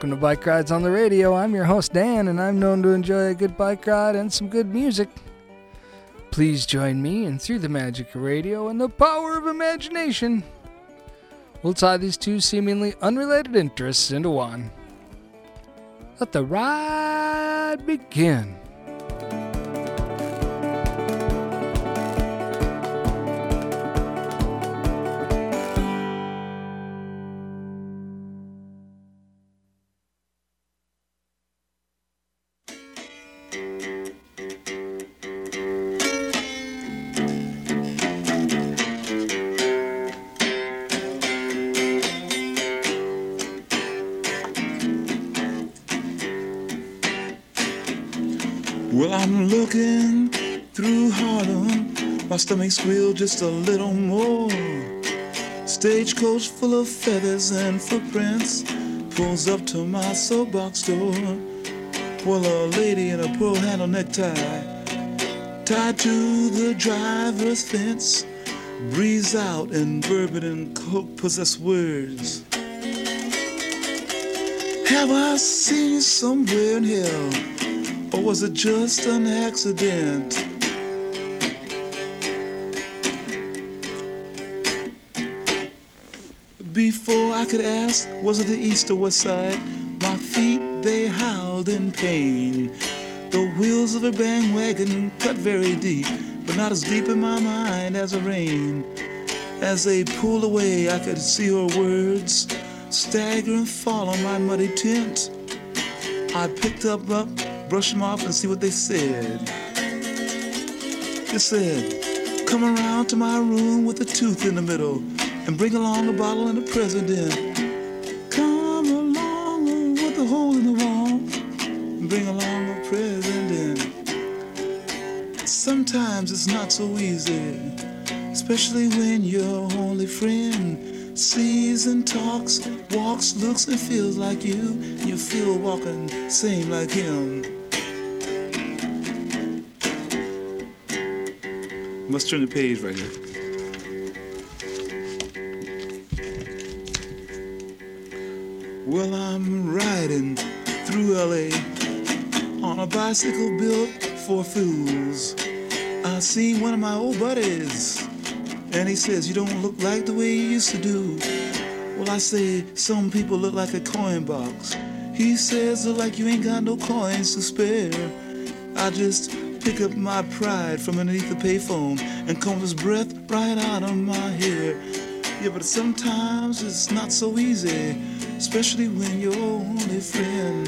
Welcome to Bike Rides on the Radio. I'm your host, Dan, and I'm known to enjoy a good bike ride and some good music. Please join me and through the magic of radio and the power of imagination, we'll tie these two seemingly unrelated interests into one. Let the ride begin. My stomach squealed just a little more. Stagecoach full of feathers and footprints pulls up to my soapbox door. Well, a lady in a pearl handle necktie tied to the driver's fence breathes out in bourbon and coke possessed words. Have I seen you somewhere in hell? Or was it just an accident? Before I could ask, was it the east or west side? My feet, they howled in pain. The wheels of a bang wagon cut very deep, but not as deep in my mind as the rain. As they pulled away, I could see her words stagger and fall on my muddy tent. I picked up, up, brushed them off, and see what they said. They said, "Come around to my room with a tooth in the middle, and bring along a bottle and a president. Come along with a hole in the wall, and bring along a president." Sometimes it's not so easy, especially when your only friend sees and talks, walks, looks, and feels like you, and you feel walking same like him. Must turn the page right here. Riding through LA on a bicycle built for fools. I see one of my old buddies, and he says, You don't look like the way you used to do. Well, I say, Some people look like a coin box. He says, Look like you ain't got no coins to spare. I just pick up my pride from underneath the payphone and comb his breath right out of my hair. Yeah, but sometimes it's not so easy, especially when your only friend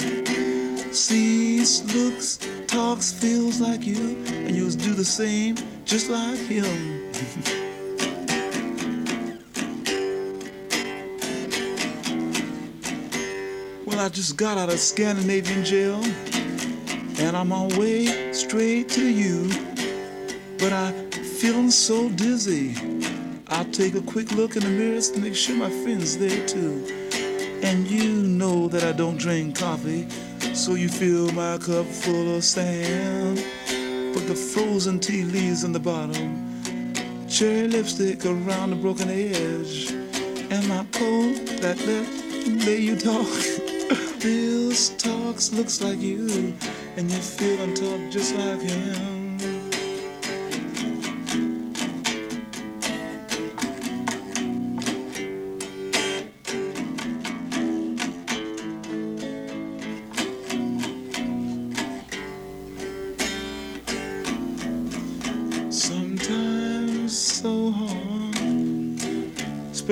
sees, looks, talks, feels like you, and you do the same just like him. well, I just got out of Scandinavian jail, and I'm on my way straight to you. But I'm feeling so dizzy. I'll take a quick look in the mirrors to make sure my friend's there too. And you know that I don't drink coffee, so you fill my cup full of sand. Put the frozen tea leaves in the bottom, cherry lipstick around the broken edge, and my coat that let, let you talk. Feels talks, looks like you, and you feel and talk just like him.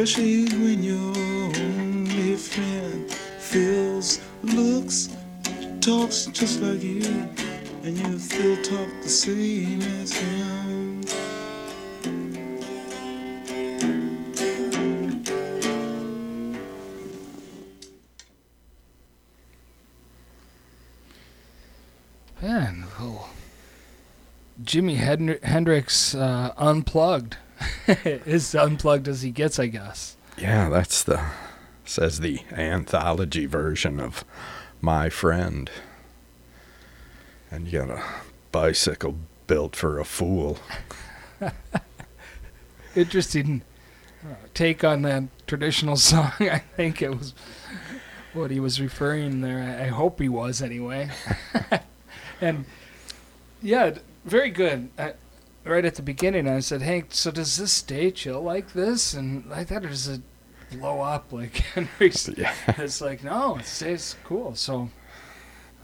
Especially when your only friend feels, looks, talks just like you, and you feel talk the same as him. Man, oh. Hendrix uh, unplugged. as unplugged as he gets, I guess. Yeah, that's the says the anthology version of My Friend. And you got a bicycle built for a fool. Interesting uh, take on that traditional song. I think it was what he was referring there. I I hope he was anyway. and yeah, very good. I, right at the beginning, I said, "Hank, so does this stay chill like this?" And I thought, "Does it blow up like Henry's?" Yeah. It's like, no, it stays cool. So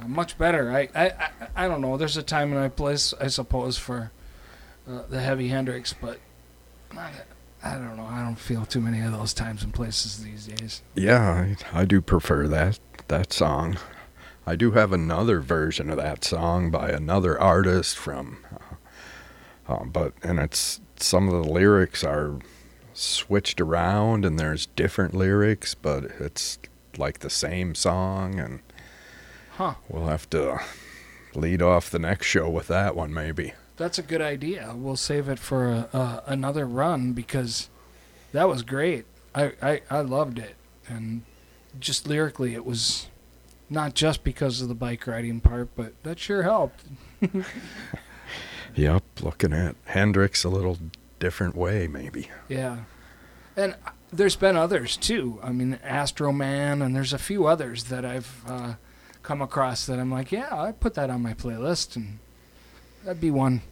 uh, much better. I, I, I, I don't know. There's a time and a place, I suppose, for uh, the heavy Hendrix, but I, I don't know. I don't feel too many of those times and places these days. Yeah, I, I do prefer that that song. I do have another version of that song by another artist from, uh, uh, but and it's some of the lyrics are switched around and there's different lyrics, but it's like the same song, and Huh. we'll have to lead off the next show with that one maybe. That's a good idea. We'll save it for a, uh, another run because that was great. I, I, I loved it. And just lyrically, it was not just because of the bike riding part, but that sure helped. Yep, looking at Hendrix a little different way maybe. Yeah. And there's been others too. I mean, Astro Man, and there's a few others that I've uh, come across that I'm like, yeah, I put that on my playlist, and that'd be one.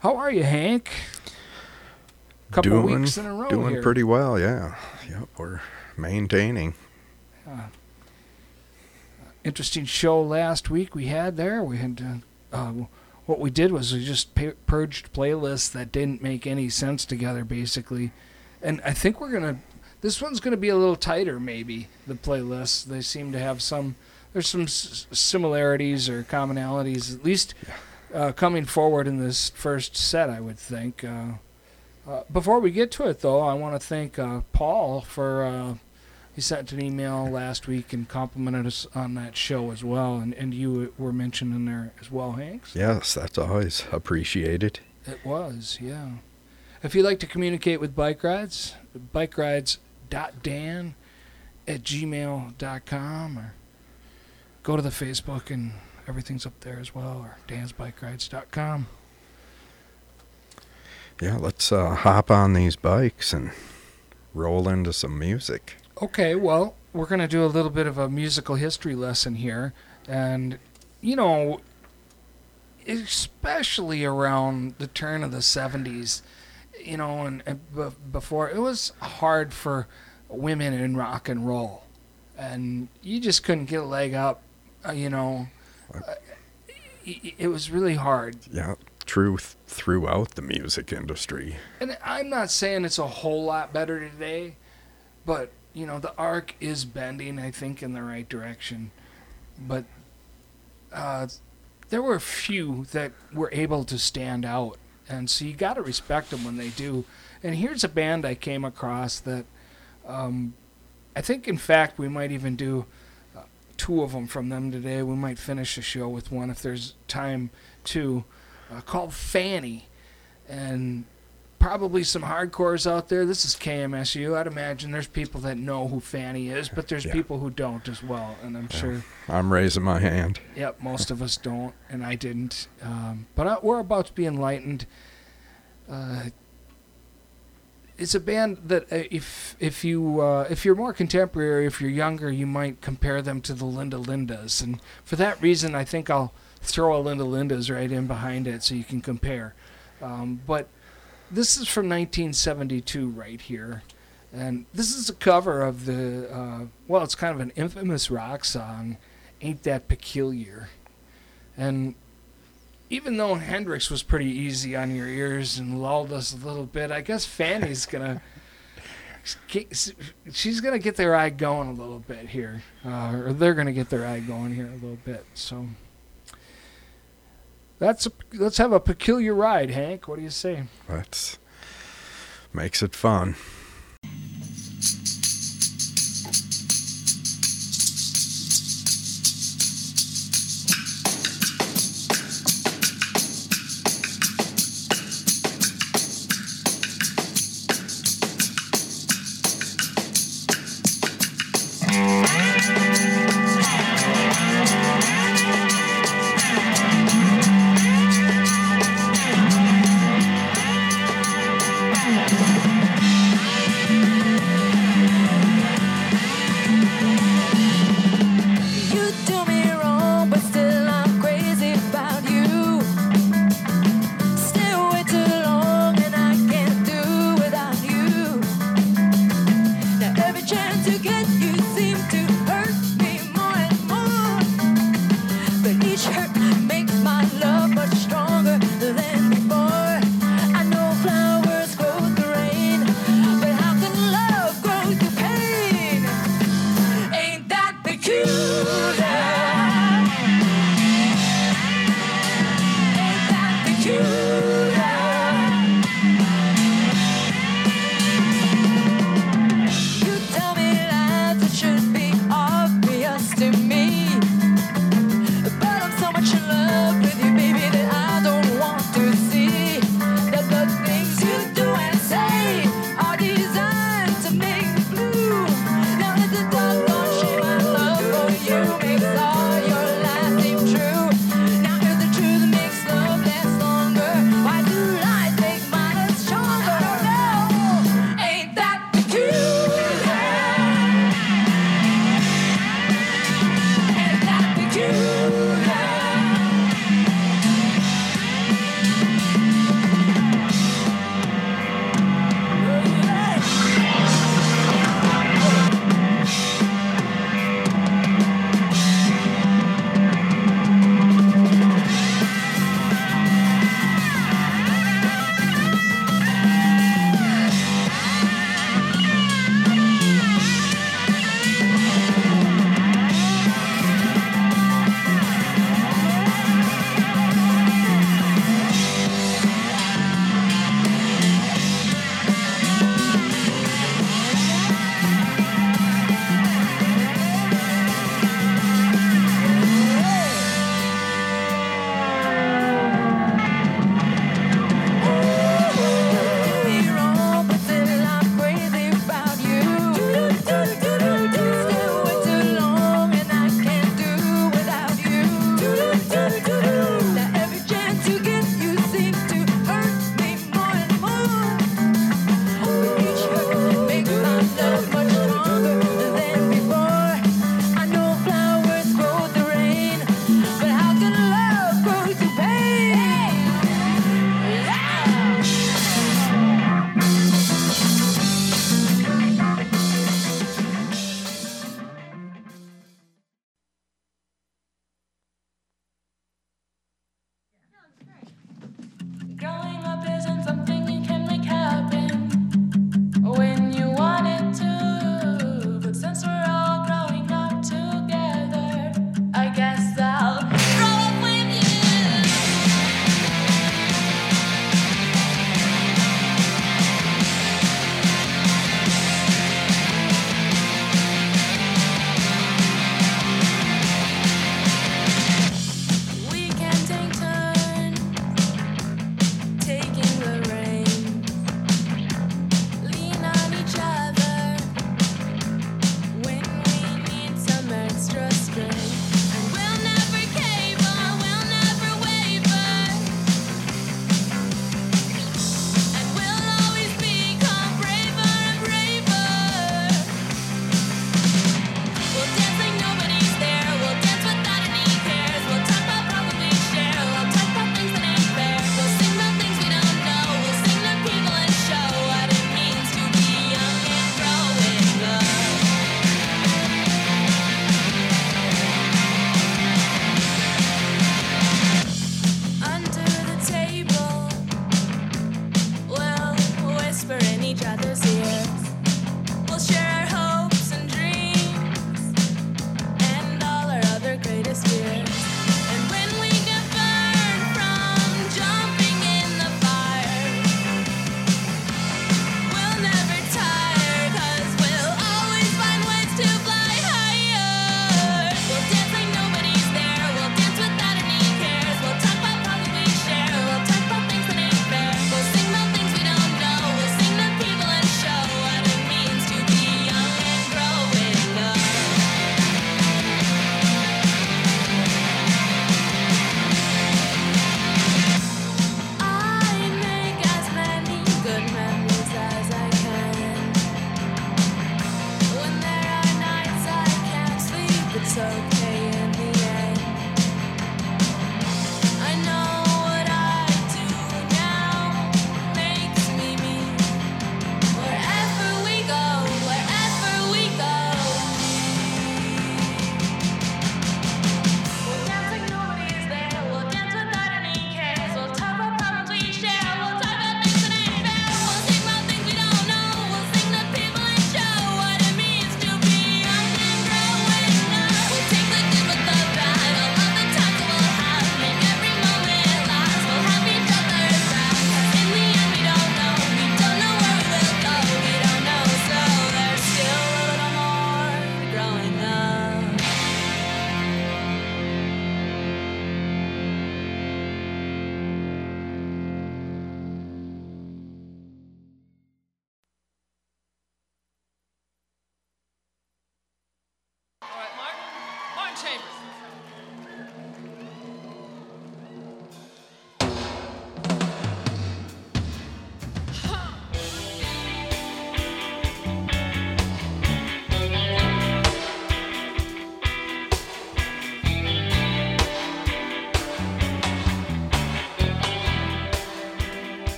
How are you, Hank? Couple doing, weeks in a row doing here. pretty well, yeah. Yep, we're maintaining. Uh, interesting show last week we had there. We had uh, uh, what we did was we just purged playlists that didn't make any sense together, basically. And I think we're gonna. This one's gonna be a little tighter, maybe. The playlists they seem to have some. There's some s- similarities or commonalities, at least uh, coming forward in this first set. I would think. Uh, uh, before we get to it, though, I want to thank uh, Paul for uh, he sent an email last week and complimented us on that show as well, and, and you were mentioned in there as well, Hanks. Yes, that's always appreciated. It was, yeah. If you'd like to communicate with Bike Rides, bikerides.dan at gmail.com or go to the Facebook and everything's up there as well, or dansbikerides.com. Yeah, let's uh, hop on these bikes and roll into some music. Okay, well, we're going to do a little bit of a musical history lesson here. And, you know, especially around the turn of the 70s, you know, and, and b- before, it was hard for women in rock and roll. And you just couldn't get a leg up, uh, you know. Uh, it, it was really hard. Yeah, truth throughout the music industry. And I'm not saying it's a whole lot better today, but you know the arc is bending. I think in the right direction, but uh, there were a few that were able to stand out, and so you got to respect them when they do. And here's a band I came across that um, I think, in fact, we might even do uh, two of them from them today. We might finish the show with one if there's time to. Uh, called Fanny, and probably some hardcores out there. This is KMSU. I'd imagine there's people that know who Fanny is, but there's Yeah. people who don't as well. And I'm Yeah. sure, I'm raising my hand. yep, most of us don't, and I didn't. Um, but I, we're about to be enlightened. Uh, it's a band that uh, if if you uh, if you're more contemporary, if you're younger, you might compare them to the Linda Lindas, and for that reason, I think I'll throw a Linda Lindas right in behind it so you can compare. Um, but this is from 1972 right here, and this is a cover of the uh, well, it's kind of an infamous rock song, "Ain't That Peculiar," and even though Hendrix was pretty easy on your ears and lulled us a little bit, I guess Fanny's gonna. She's gonna get their eye going a little bit here, uh, or they're gonna get their eye going here a little bit. So that's a, let's have a peculiar ride, Hank. What do you say? That's makes it fun.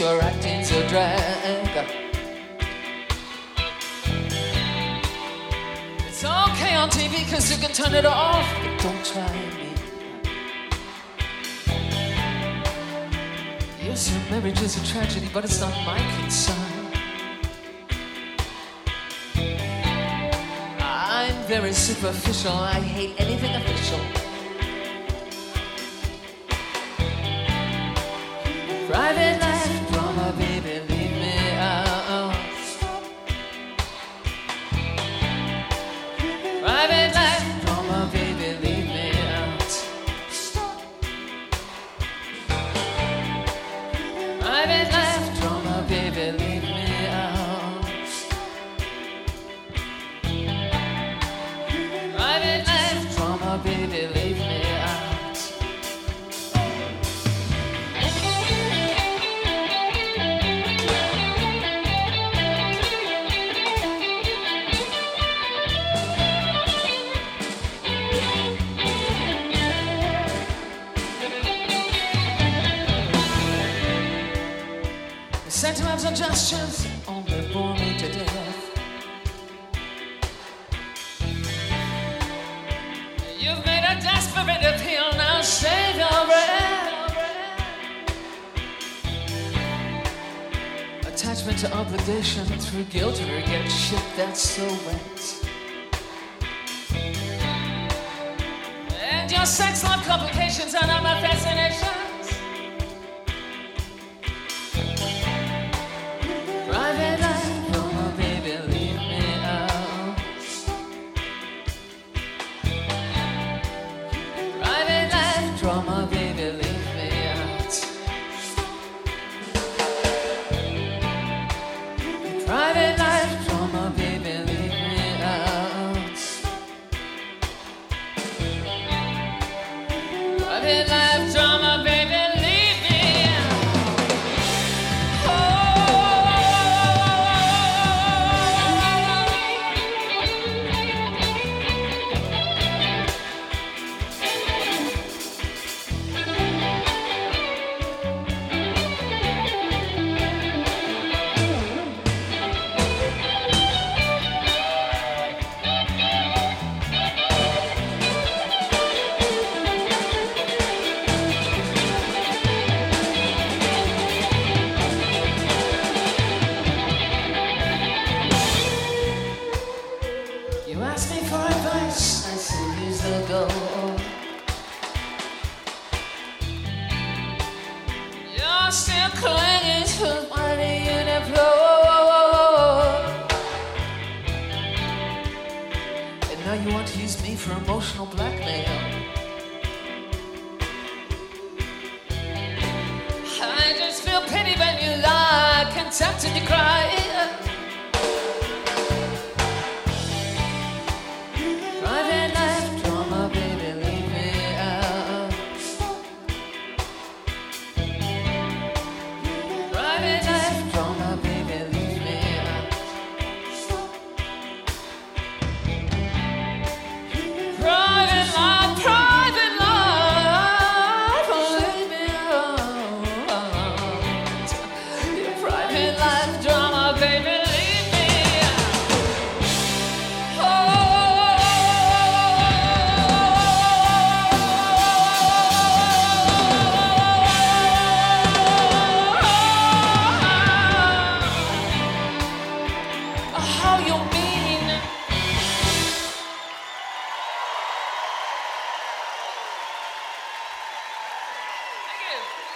Your acting's a drag. It's okay on TV cause you can turn it off, but don't try me. Yes, your marriage is a tragedy, but it's not my concern. I'm very superficial, I hate anything official. Thank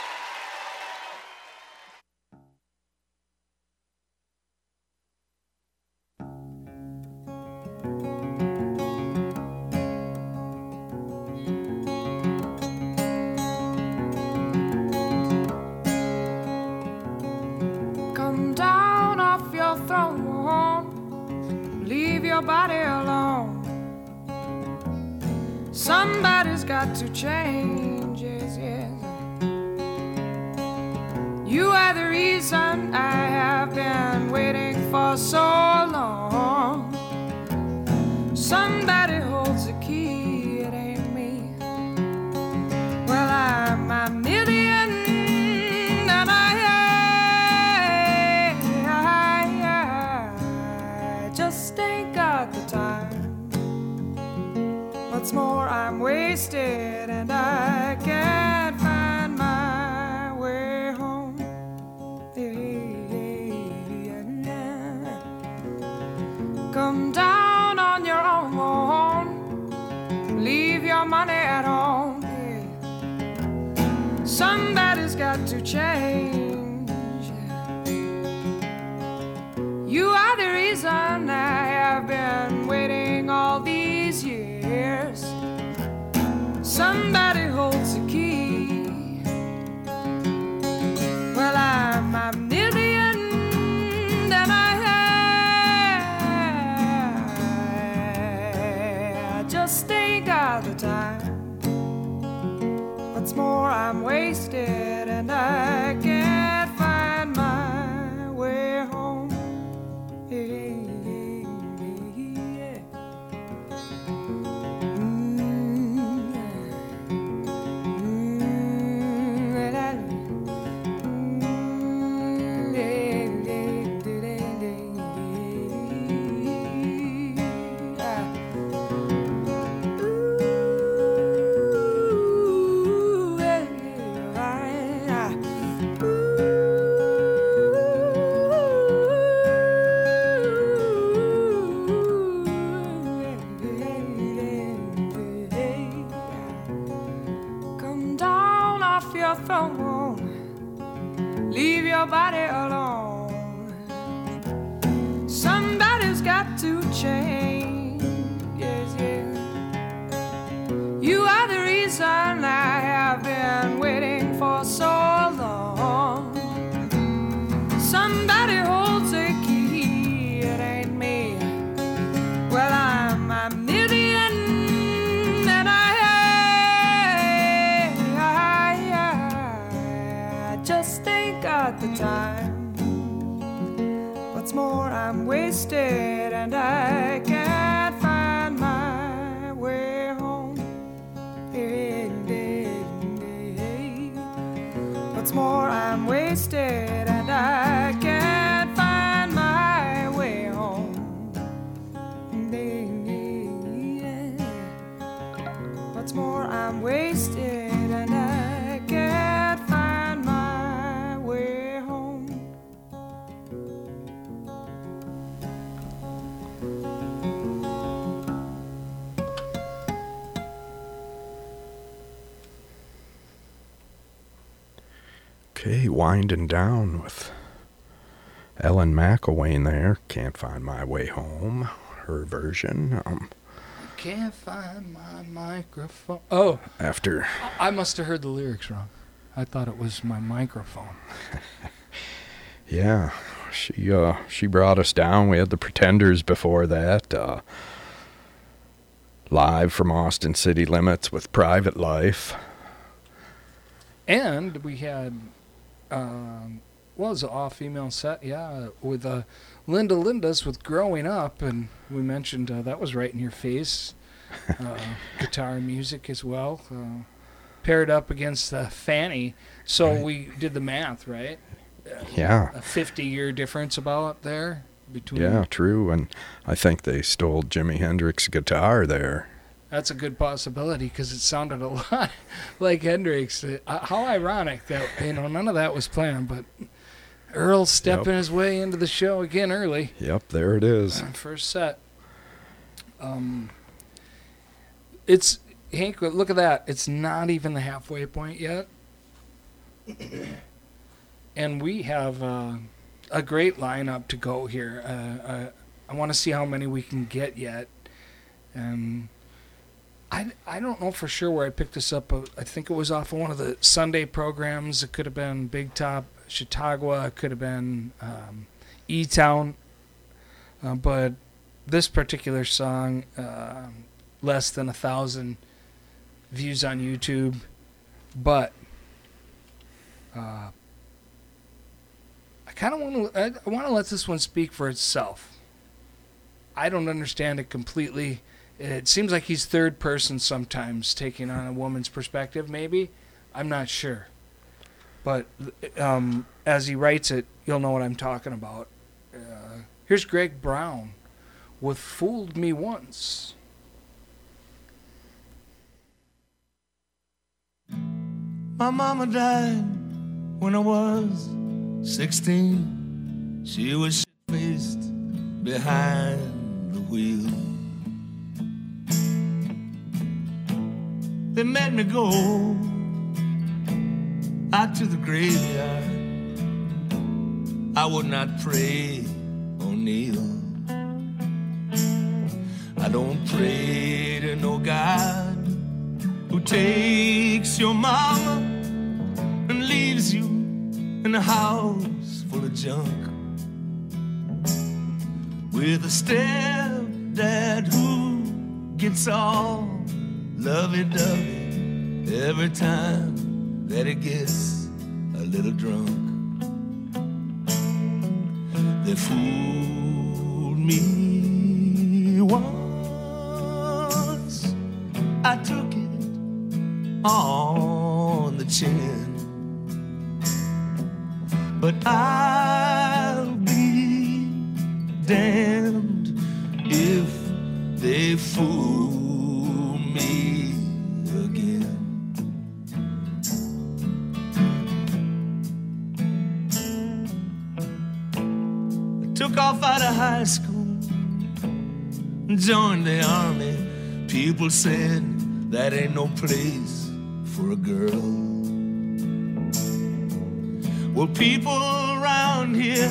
Okay, winding down with Ellen McIlwaine there. Can't find my way home. Her version. Um, Can't find my microphone. Oh, after I must have heard the lyrics wrong. I thought it was my microphone. Yeah, she uh she brought us down. We had the Pretenders before that. Uh, live from Austin City Limits with Private Life. And we had, um, was it, all female set? Yeah, with uh, Linda Linda's with Growing Up. And we mentioned uh, that was right in your face. Uh, guitar music as well. Uh, paired up against uh, Fanny. So Right. we did the math, right? Yeah, A 50 year difference about there between. yeah, true. And I think they stole Jimi Hendrix's guitar there. That's a good possibility because it sounded a lot like Hendrix. Uh, how ironic that you know none of that was planned, but Earl stepping Yep. his way into the show again early. Yep, there it is. First set. Um, it's Hank. Look at that. It's not even the halfway point yet, and we have uh, a great lineup to go here. Uh, uh, I want to see how many we can get yet, and I I don't know for sure where I picked this up. I think it was off of one of the Sunday programs. It could have been Big Top Chautauqua. It could have been um, E Town. Uh, but this particular song, uh, less than a thousand views on YouTube. But uh, I kind of want to. I, I want to let this one speak for itself. I don't understand it completely. It seems like he's third person sometimes, taking on a woman's perspective. Maybe I'm not sure. But um, as he writes it, you'll know what I'm talking about. Uh, here's Greg Brown with "Fooled Me Once." My mama died when I was 16. She was faced behind the wheel. They made me go out to the graveyard. I would not pray or kneel. I don't pray to no God who takes your mama and leaves you in a house full of junk with a stepdad who gets all lovey-dovey every time that it gets a little drunk. They fooled me once. I took it on the chin. But I'll joined the army. People said that ain't no place for a girl. Well, people around here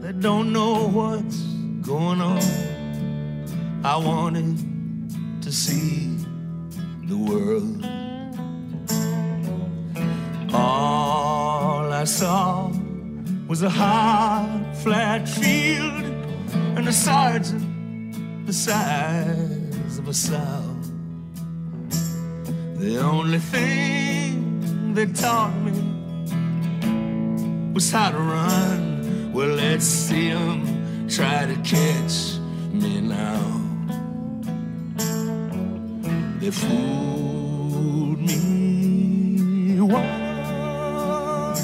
that don't know what's going on, I wanted to see the world. All I saw was a hard, flat field and a sergeant the size of a sow. The only thing they taught me was how to run. Well, let's see 'em try to catch me now. They fooled me once.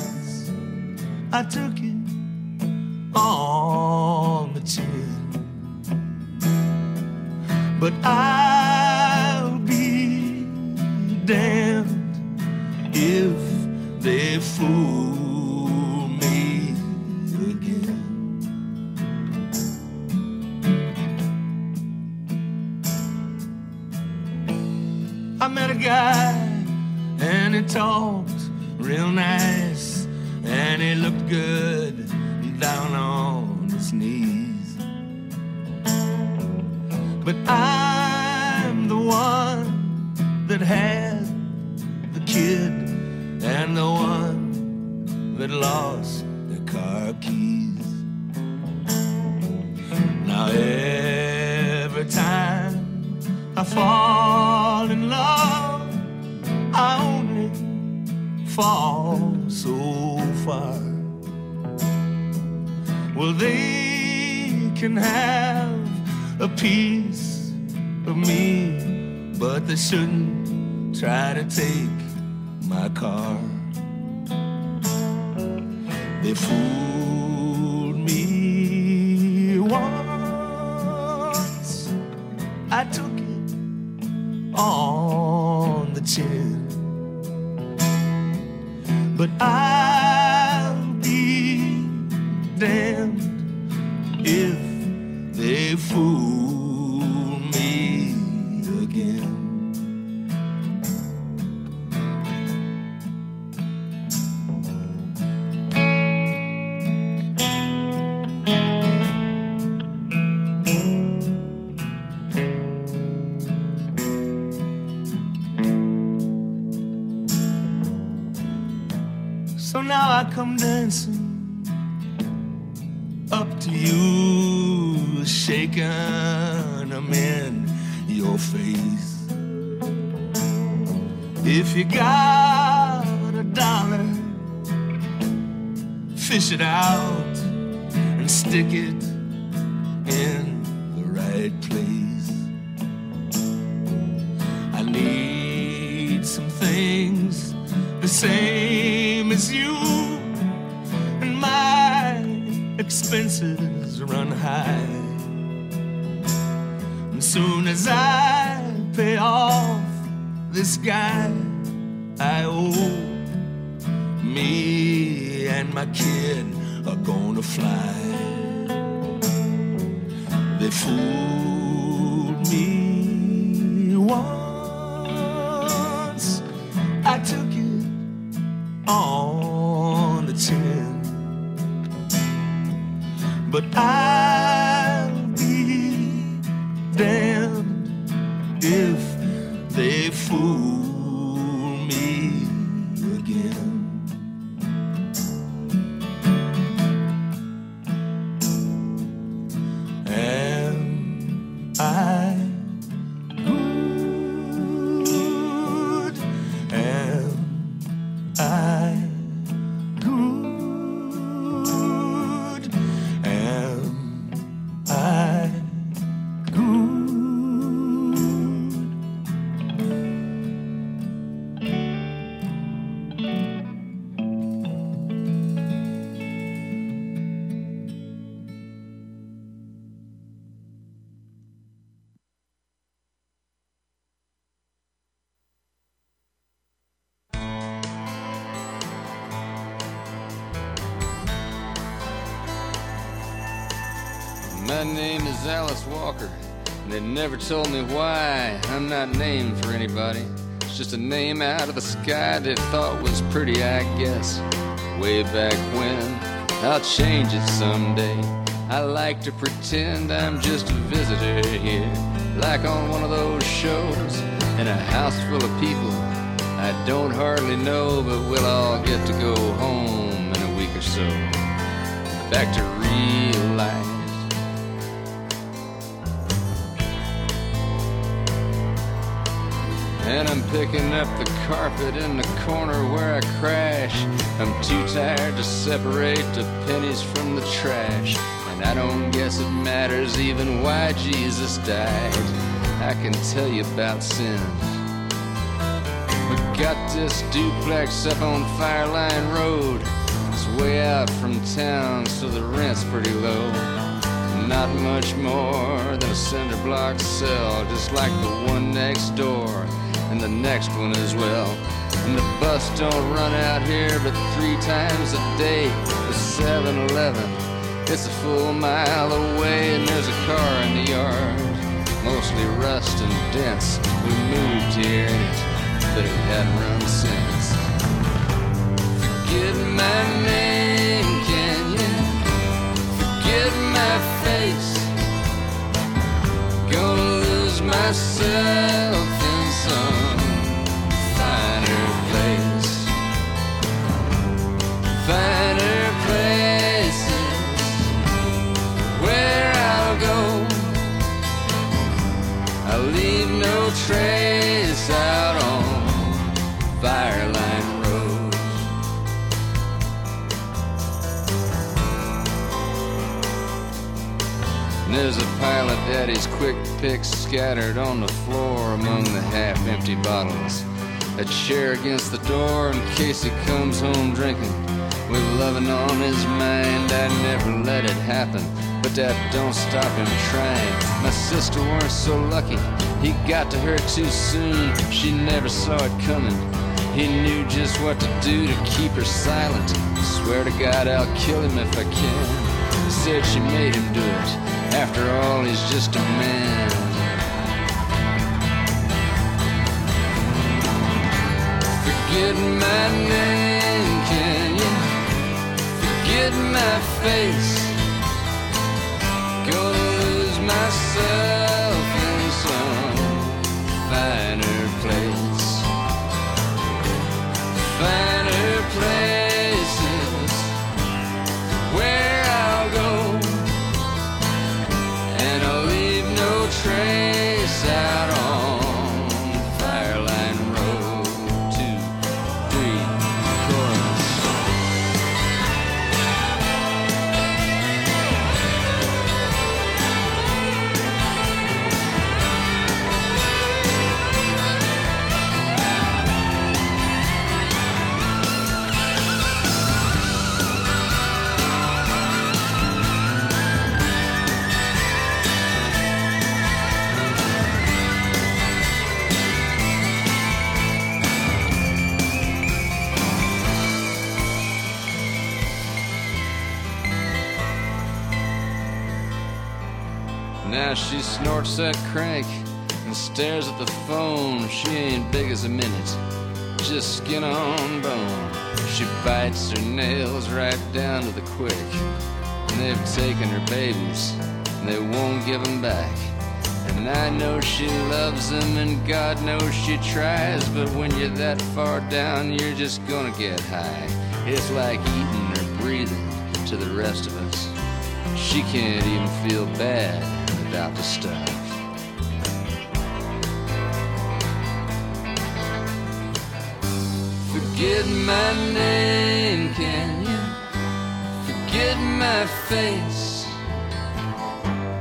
I took it But I'll fall so far. Well, they can have a piece of me, but they shouldn't try to take my car. They fooled are gonna fly. They fooled me once. I took it on the chin. But I'll told me why. I'm not named for anybody. It's just a name out of the sky they thought was pretty, I guess. Way back when. I'll change it someday. I like to pretend I'm just a visitor here. Like on one of those shows in a house full of people I don't hardly know, but we'll all get to go home in a week or so. Back to And I'm picking up the carpet in the corner where I crash. I'm too tired to separate the pennies from the trash. And I don't guess it matters even why Jesus died. I can tell you about sin. We got this duplex up on Fireline Road. It's way out from town, so the rent's pretty low. Not much more than a cinder block cell, just like the one next door and the next one as well. And the bus don't run out here but three times a day. The 7-Eleven, it's a full mile away, and there's a car in the yard, mostly rust and dents. We moved here in it, but it hadn't run since. Forget my name, can you? Forget my face. Gonna lose myself finer. Finer places where I'll go. I'll leave no trace pile of daddy's quick picks scattered on the floor among the half empty bottles. A chair against the door in case he comes home drinking. With loving on his mind, I never let it happen. But that don't stop him trying. My sister weren't so lucky. He got to her too soon. She never saw it coming. He knew just what to do to keep her silent. Swear to God, I'll kill him if I can. Said she made him do it. After all, he's just a man. Forget my name, can you? Forget my face. Gonna lose myself in some finer place. Finer places snorts that crank and stares at the phone. She ain't big as a minute, just skin on bone. She bites her nails right down to the quick. And they've taken her babies, and they won't give 'em back. And I know she loves them, and God knows she tries. But when you're that far down, you're just gonna get high. It's like eating or breathing to the rest of us. She can't even feel bad without the. Forget my name, can you? Forget my face.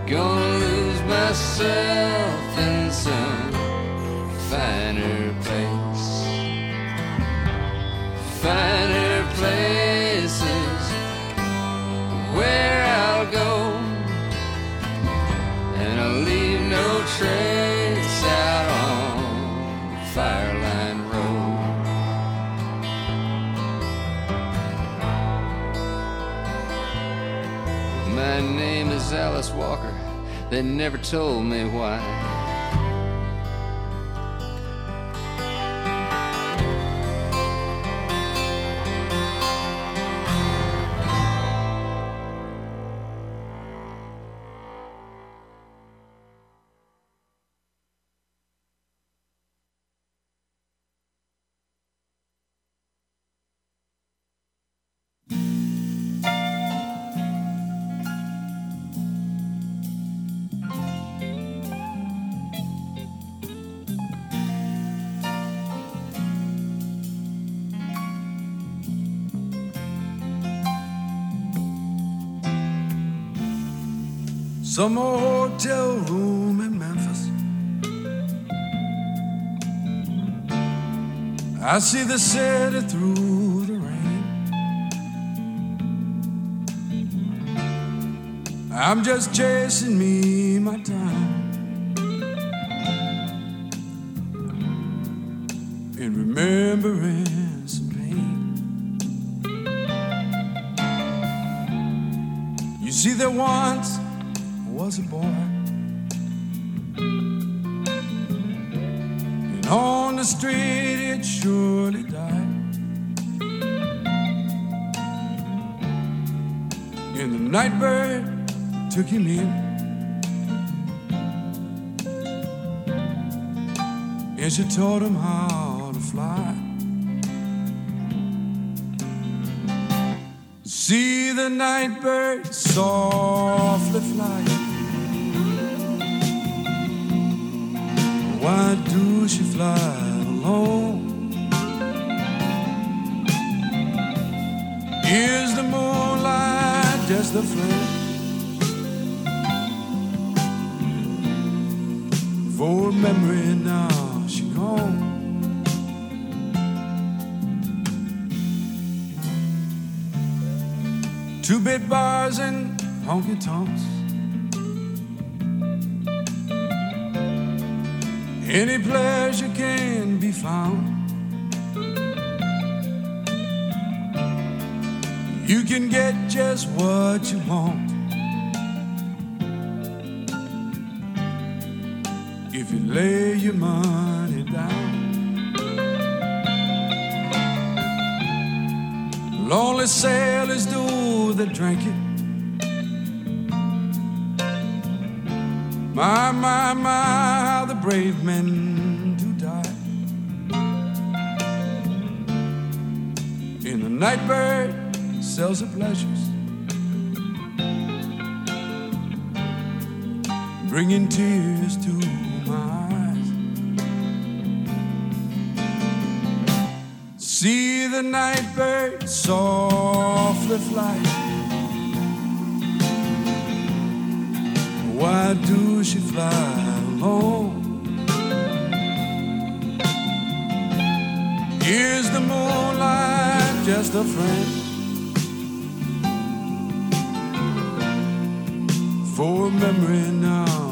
Gonna lose myself in some finer place. Finer Alice Walker. They never told me why. Some hotel room in Memphis. I see the city through the rain. I'm just chasing me my time. And remembering some pain. You see, there once was a boy. And on the street it surely died. And the night bird took him in. And she taught him how to fly. See the night bird softly fly. Why do she fly alone? Is the moonlight just a flame? For memory now she gone. Two bit bars and honky tonks. Any pleasure can be found. You can get just what you want. if you lay your money down. Lonely sailors do the drinking. My, my, my, brave men do die. In the nightbird sells the pleasures, bringing tears to my eyes. See the nightbird softly fly. Why do she fly alone? Is the moonlight just a friend? For memory now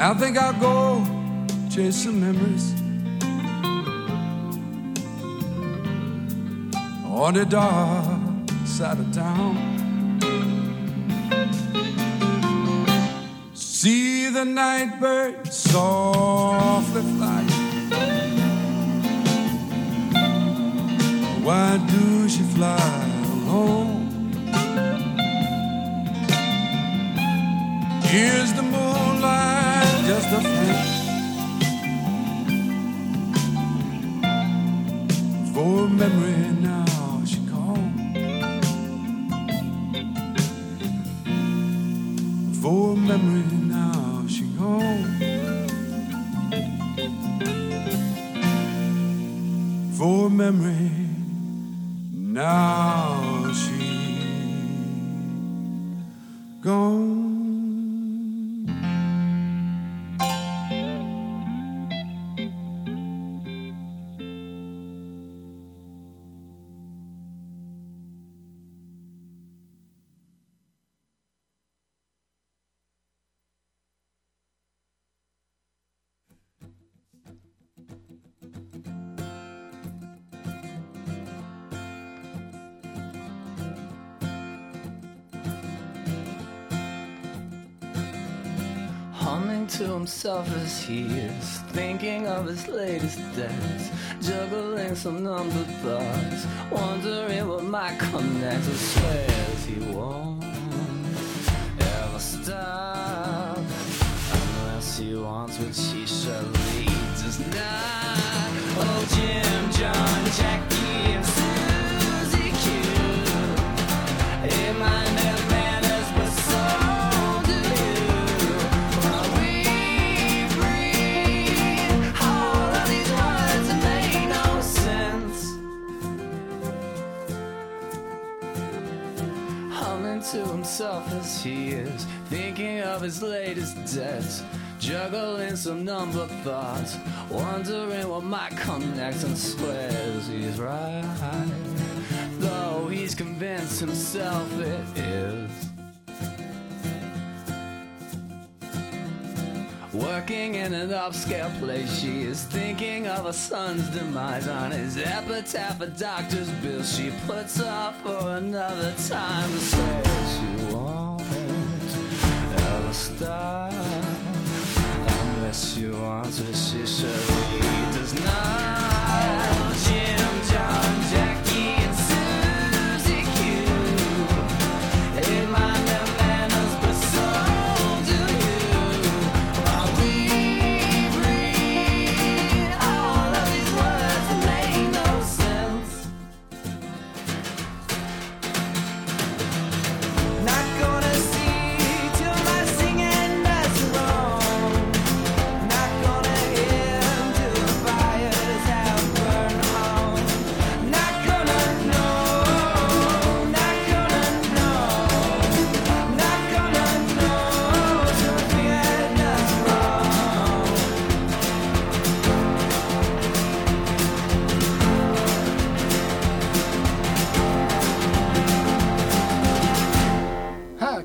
I think I'll go chase some memories on the dark side of town. See the night bird softly fly. Why do she fly alone? Here's the moonlight just a friend? For memory now she gone. For memory now she gone. For memory himself he is thinking of his latest dance, juggling some number thoughts, wondering what might come next. He swears he won't ever stop unless he wants what he surely does not. Oh, Jim, himself as he is thinking of his latest debts. Juggling some number thoughts, wondering what might come next, and swears he's right. Though he's convinced himself it is. Working in an upscale place, she is thinking of her son's demise on his epitaph, a doctor's bill she puts off for another time star. Unless you want to, she certainly does not.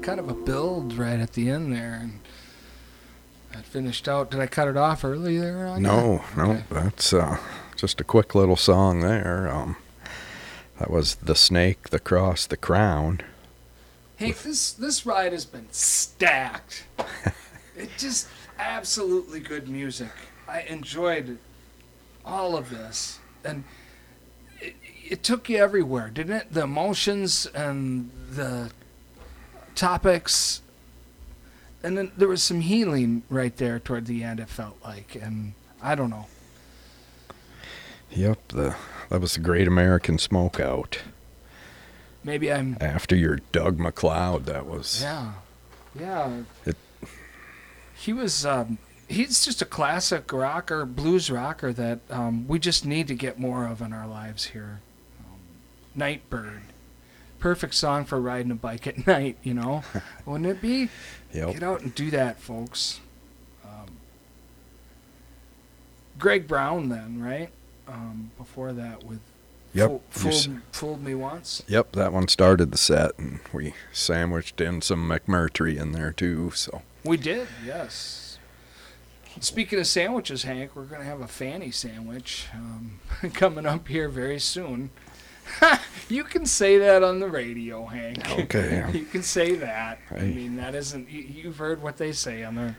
Won't a build right at the end there, and that finished out. Did I cut it off early there? On No, that? no, Okay. that's uh, just a quick little song there. Um, that was the snake, the cross, the crown. Hey, this this ride has been stacked. it just absolutely good music. I enjoyed all of this, and it, it took you everywhere, didn't it? The emotions and the topics, and then there was some healing right there toward the end. It felt like, and I don't know. Yep, the that was the Great American Smokeout. Maybe I'm After your Doug MacLeod, that was Yeah, yeah. It- he was. Um, he's just a classic rocker, blues rocker that um, we just need to get more of in our lives here. Um, Nightbird, perfect song for riding a bike at night. You know, wouldn't it be? Yep. Get out and do that, folks. Um, Greg Brown, then, right? Um, before that, with Yep, Fool- you s- fooled, fooled me once. Yep, that one started the set, and we sandwiched in some McMurtry in there too. So We did, yes. Speaking of sandwiches, Hank, we're going to have a Fanny sandwich um, coming up here very soon. you can say that on the radio, Hank. Okay. you can say that. I mean, that isn't. You, you've heard what they say on the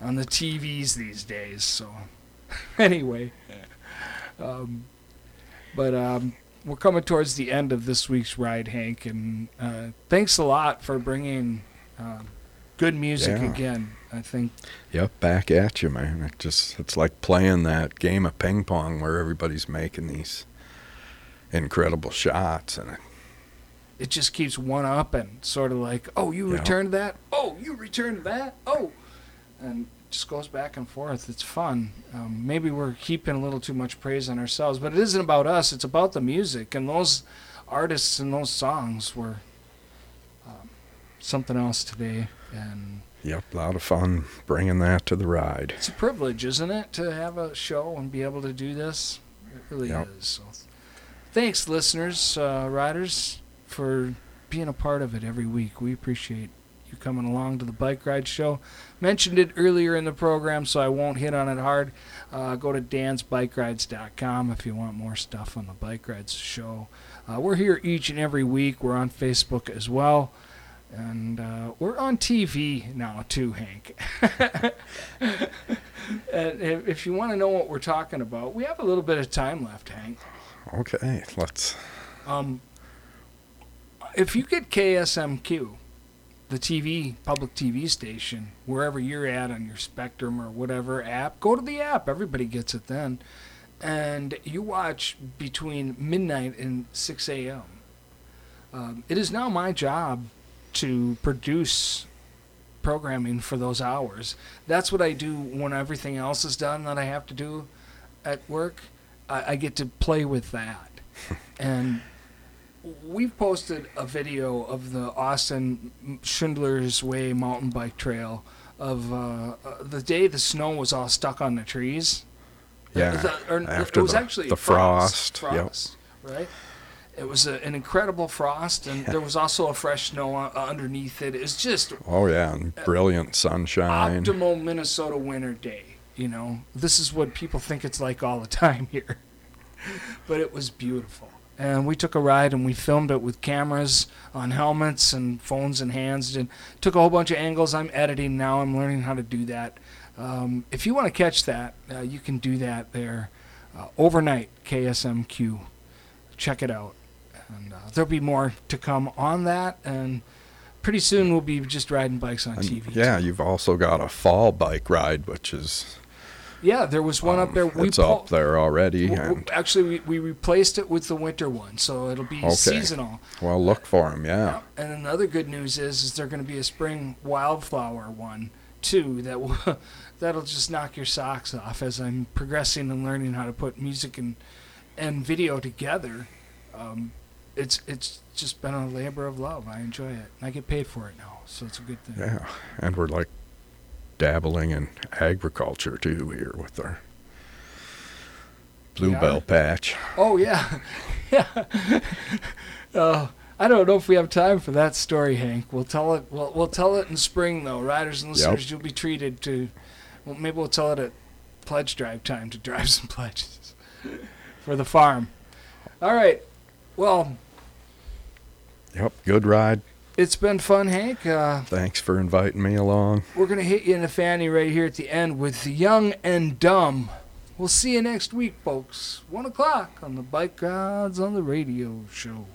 on the TVs these days. So, anyway, um, but um, we're coming towards the end of this week's ride, Hank, and uh, thanks a lot for bringing um, good music Yeah. again. I think Yep, back at you, man. It just it's like playing that game of ping pong where everybody's making these incredible shots and it, just keeps one up and sort of like, oh, you Yeah. returned that. Oh, you returned that. Oh, and just goes back and forth. It's fun. Um, maybe we're heaping a little too much praise on ourselves, but it isn't about us. It's about the music and those artists and those songs were um, something else today. And yep, a lot of fun bringing that to the ride. it's a privilege, isn't it, to have a show and be able to do this? It really Yep. is. So, thanks, listeners, uh, riders, for being a part of it every week. We appreciate you coming along to the Bike Ride Show. Mentioned it earlier in the program, so I won't hit on it hard. Uh, go to dansbikerides.com if you want more stuff on the Bike Rides Show. Uh, we're here each and every week. We're on Facebook as well. And uh, we're on TV now, too, Hank. if if you want to know what we're talking about, we have a little bit of time left, Hank. Okay, let's Um, if you get KSMQ, the TV, public TV station, wherever you're at on your Spectrum or whatever app, go to the app. Everybody gets it then. And you watch between midnight and 6 a.m. Um, it is now my job to produce programming for those hours. That's what I do when everything else is done that I have to do at work. I, I get to play with that. and we've posted a video of the Austin Schindler's Way mountain bike trail of uh, uh, the day the snow was all stuck on the trees. Yeah, The- or- after it was the- actually the frost. frost, yep. right? It was a, an incredible frost, and there was also a fresh snow uh, underneath it. It's just Oh yeah, and brilliant sunshine. optimal Minnesota winter day. You know, this is what people think it's like all the time here. but it was beautiful. And we took a ride and we filmed it with cameras on helmets and phones in hands and took a whole bunch of angles. I'm editing now. I'm learning how to do that. Um, if you want to catch that, uh, you can do that there uh, overnight. KSMQ, check it out. And uh, there'll be more to come on that. And pretty soon we'll be just riding bikes on And, TV. yeah, you've also got a fall bike ride, which is Yeah, there was one up um, there. We it's pull- up there already. w- w- And actually, we, we replaced it with the winter one, so it'll be Okay. seasonal. well, look for them. Yeah. And another good news is, is there going to be a spring wildflower one too that will that'll just knock your socks off as I'm progressing and learning how to put music and and video together. Um, it's it's just been a labor of love. I enjoy it. And I get paid for it now, so it's a good thing. Yeah, and we're like dabbling in agriculture too here with our bluebell patch. Oh yeah, yeah. uh, I don't know if we have time for that story, Hank. We'll tell it. We'll, we'll tell it in spring, though. Riders and listeners, you'll be treated to. Well, maybe we'll tell it at pledge drive time to drive some pledges for the farm. All right. Well, Yep, good ride. It's been fun, Hank. Uh, Thanks for inviting me along. we're gonna hit you in the fanny right here at the end with Young and Dumb. We'll see you next week, folks. One o'clock on the Bike Gods on the Radio Show.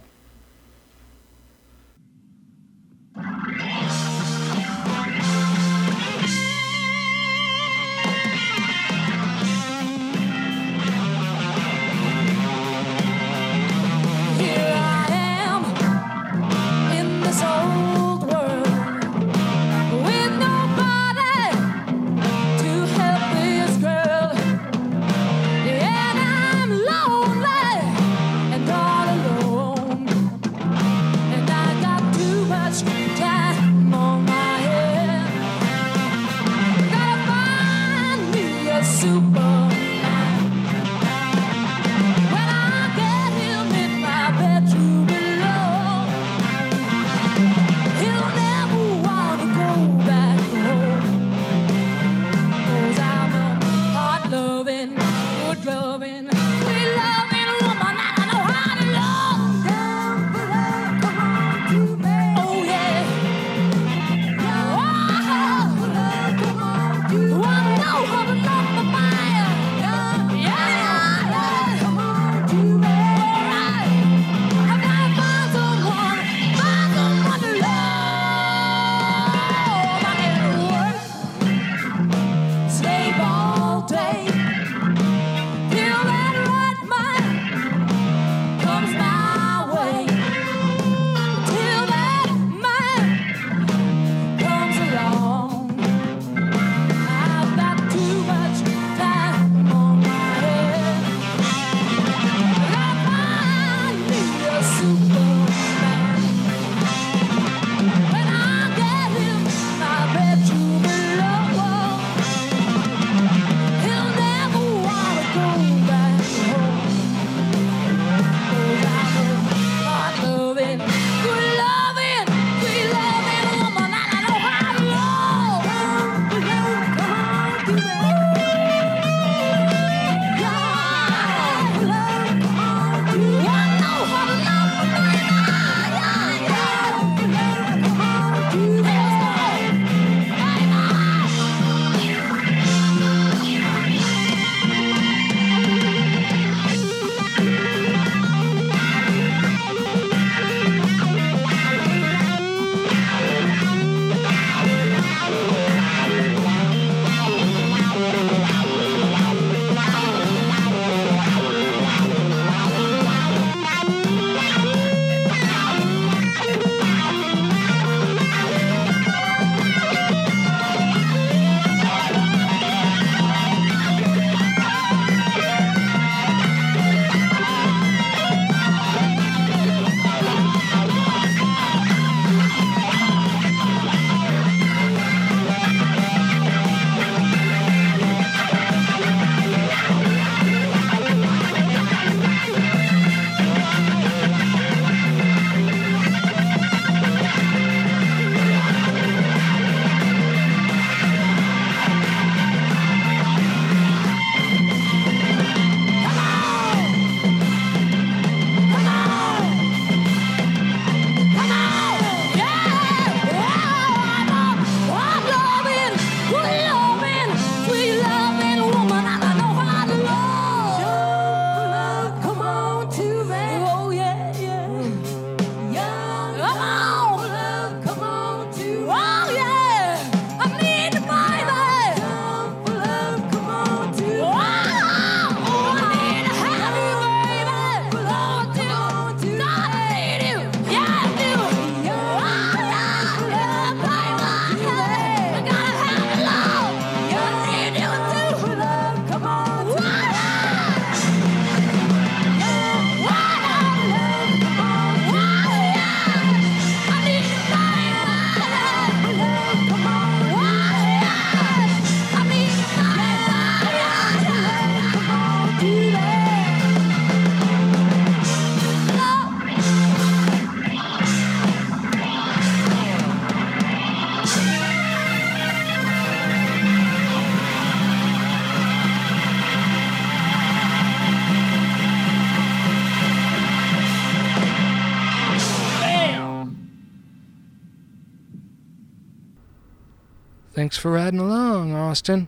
For riding along, Austin,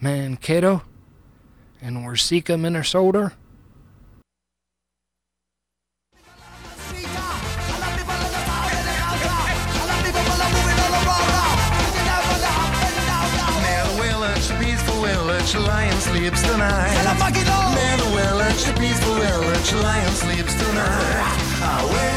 Mankato, and Waseca, Minnesota. Near the village, the peaceful village, the lion sleeps tonight. Near the village, the peaceful village, lion sleeps tonight. Away